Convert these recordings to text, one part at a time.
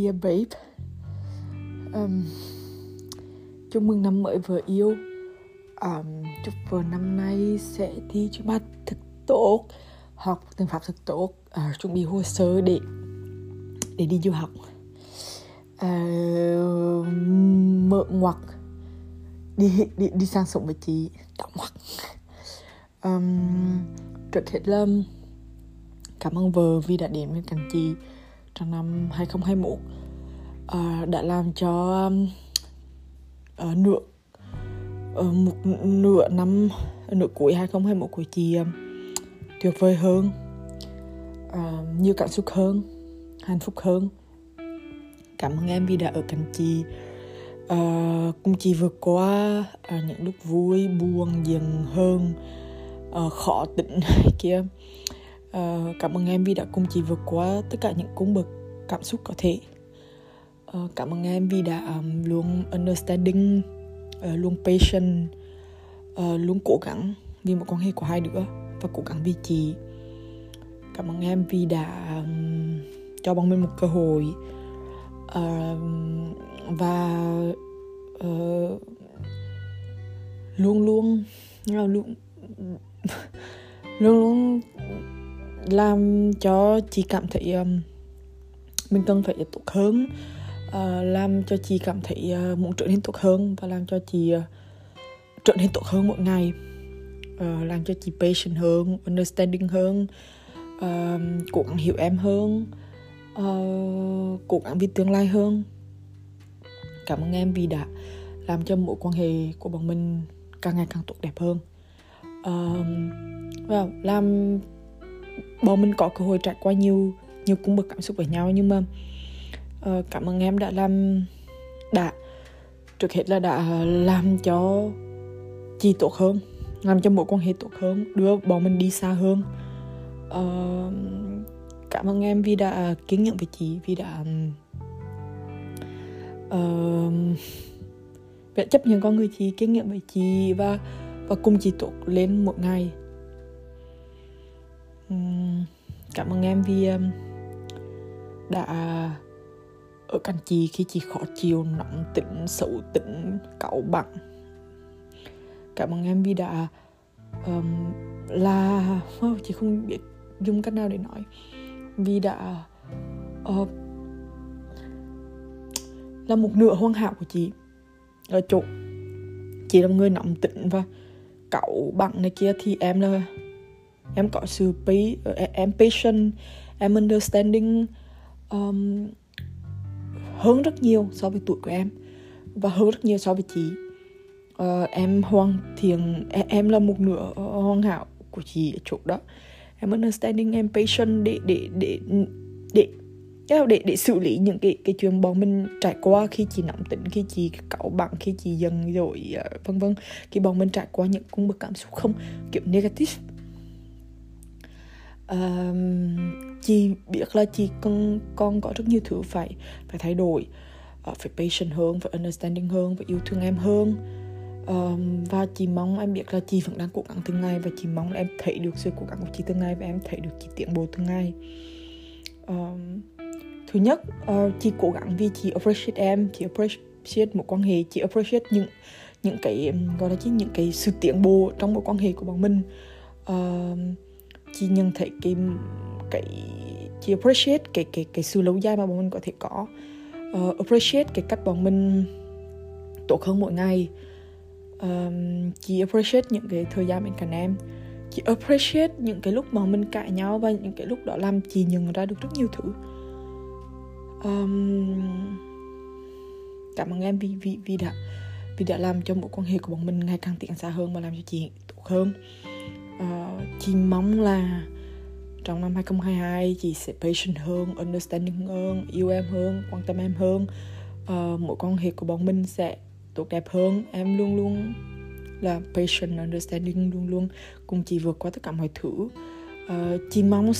Dear babe. Um, Chúc mừng năm mới vừa yêu. Um, Chúc vừa năm nay sẽ thi trước mắt thật tốt Học tiếng Pháp thật tốt uh, Chuẩn bị hồ sơ để để đi du học. Uh, Mở ngoặc. Đi, đi đi sang sống với chị Đóng ngoặc. Um, Trước hết là cảm ơn vợ vì đã đến bên cạnh chị trong năm 2021 uh, à, đã làm cho uh, nửa uh, một nửa năm nửa cuối 2021 của chị um, tuyệt vời hơn uh, nhiều cảm xúc hơn hạnh phúc hơn. Cảm ơn em vì đã ở cạnh chị uh, cùng chị vượt qua uh, những lúc vui buồn dần hơn uh, khó tỉnh kia uh, cảm ơn em vì đã cùng chị vượt qua tất cả những cung bậc cảm xúc có thể. Uh, cảm ơn em vì đã um, luôn understanding uh, luôn patient uh, luôn cố gắng vì một quan hệ của hai đứa và cố gắng vì chị. Cảm ơn em vì đã um, cho bọn mình một cơ hội. Uh, và uh, luôn luôn luôn luôn luôn làm cho chị cảm thấy um, mình cần phải tốt hơn uh, làm cho chị cảm thấy uh, muốn trở nên tốt hơn và làm cho chị uh, trở nên tốt hơn mỗi ngày. Uh, làm cho chị patient hơn understanding hơn uh, cố gắng hiểu em hơn uh, cố gắng vì tương lai hơn. Cảm ơn em vì đã làm cho mối quan hệ của bọn mình càng ngày càng tốt đẹp hơn. Uh, well, làm bọn mình có cơ hội trải qua nhiều nhiều cung bậc cảm xúc với nhau nhưng mà uh, cảm ơn em đã làm đã trước hết là đã làm cho chị tốt hơn làm cho mối quan hệ tốt hơn đưa bọn mình đi xa hơn. Uh, cảm ơn em vì đã kiên nhẫn với chị vì đã ờ, uh, đã chấp nhận con người chị kiên nhẫn với chị và và cùng chị tốt lên một ngày cảm ơn em vì đã ở cạnh chị khi chị khó chịu nóng tính xấu tính cậu bặn cảm ơn em vì đã um, là oh, chị không biết dùng cách nào để nói. Vì đã uh, là một nửa hoàn hảo của chị ở chỗ. Chị là một người nóng tính và cậu bằng này kia thì em là em có sự pay, ờ, em patient em understanding um, hơn rất nhiều so với tuổi của em và hơn rất nhiều so với chị. Uh, em hoàn thiện em, em là một nửa ờ, hoàn hảo của chị ở chỗ đó. Em understanding em patient để để để để để để xử lý những cái cái chuyện bọn mình trải qua khi chị nóng tính khi chị cáu bặn khi chị dần rồi vân vân. Khi bọn mình trải qua những cung bậc cảm xúc không kiểu negative uh, chị biết là chị con con có rất nhiều thứ phải phải thay đổi. Uh, phải patient hơn phải understanding hơn phải yêu thương em hơn. Um, và chị mong em biết là chị vẫn đang cố gắng từng ngày và chị mong là em thấy được sự cố gắng của chị từng ngày và em thấy được chị tiến bộ từng ngày. Um, thứ nhất uh, chị cố gắng vì chị appreciate em chị appreciate một quan hệ chị appreciate những những cái gọi là chứ những cái sự tiến bộ trong một quan hệ của bọn mình. Uh, chị nhận thấy cái cái chị appreciate cái cái cái sự lâu dài mà bọn mình có thể có. Uh, appreciate cái cách bọn mình tốt hơn mỗi ngày. Um, chị appreciate những cái thời gian bên cạnh em. Chị appreciate những cái lúc mà mình cãi nhau và những cái lúc đó làm chị nhận ra được rất nhiều thứ. Um, cảm ơn em vì vì vì đã vì đã làm cho mối quan hệ của bọn mình ngày càng tiến xa hơn và làm cho chị tốt hơn uh, chị mong là trong năm 2022 chị sẽ patient hơn, understanding hơn, yêu em hơn, quan tâm em hơn. Ờ, uh, Mỗi quan hệ của bọn mình sẽ tốt đẹp hơn. Em luôn luôn là patient, understanding luôn luôn cùng chị vượt qua tất cả mọi thứ. Uh, chị mong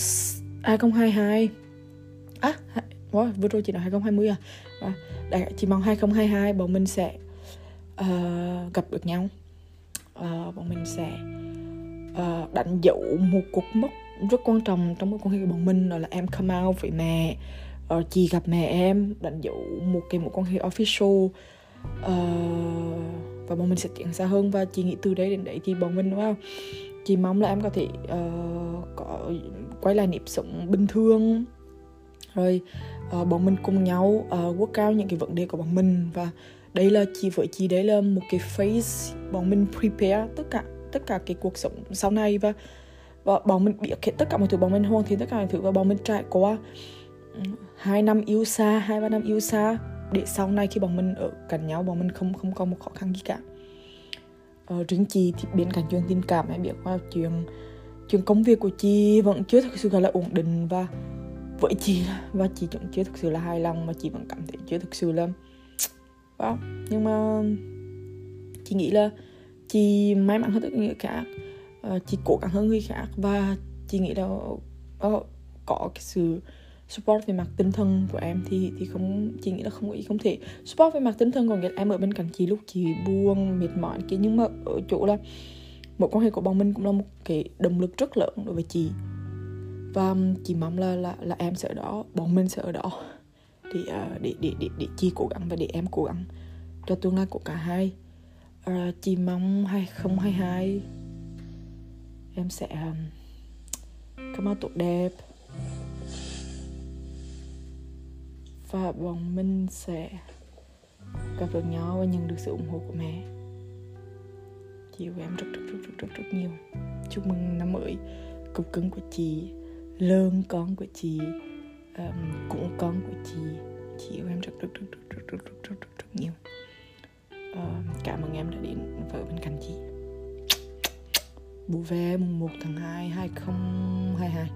2022 à wow, vừa rồi chị nói 2020 à? À đại chị mong 2022 bọn mình sẽ uh, gặp được nhau. Uh, bọn mình sẽ uh, đánh dấu một cột mốc rất quan trọng trong mối quan hệ của bọn mình đó là em come out với mẹ uh, chị gặp mẹ em đánh dấu một cái mối quan hệ official uh, và bọn mình sẽ tiến xa hơn. Và chị nghĩ từ đây đến đấy thì bọn mình đúng không chị mong là em có thể uh, có quay lại nhịp sống bình thường. Rồi uh, bọn mình cùng nhau uh, work cao những cái vấn đề của bọn mình. Và đây là chị với chị đấy là một cái phase bọn mình prepare tất cả tất cả cái cuộc sống sau này và và bọn mình biết hết tất cả mọi thứ bọn mình hoàn thiện tất cả mọi thứ và bọn mình trải qua ừ, hai năm yêu xa hai ba năm yêu xa để sau này khi bọn mình ở cạnh nhau bọn mình không không có một khó khăn gì cả ờ, riêng chị thì bên cạnh chuyện tình cảm hay biết qua chuyện chuyện công việc của chị vẫn chưa thực sự gọi là ổn định và với chị và chị vẫn chưa thực sự là hài lòng mà chị vẫn cảm thấy chưa thực sự là wow. nhưng mà chị nghĩ là chị may mắn hơn tất cả người khác. Uh, chị cố gắng hơn người khác và chị nghĩ là uh, có cái sự support về mặt tinh thần của em thì thì không chị nghĩ là không có gì không thể support về mặt tinh thần. Còn nghĩa em ở bên cạnh chị lúc chị buông mệt mỏi kia. Nhưng mà ở chỗ là mối quan hệ của bọn mình cũng là một cái động lực rất lớn đối với chị. Và chị mong là là là em sẽ ở đó bọn mình sẽ ở đó. Để ờ, để để để để chị cố gắng và để em cố gắng cho tương lai của cả hai uh, chị mong 2022 em sẽ um, come out tốt đẹp và bọn mình sẽ gặp được nhau và nhận được sự ủng hộ của mẹ chị của em rất rất rất rất rất rất nhiều chúc mừng năm mới cục cứng của chị lớn con của chị um, cũng con của chị chị của em rất rất rất rất rất rất rất rất, rất, rất nhiều cảm ơn em đã đến với bên cạnh chị. Bù về mùng 1 tháng 2 2022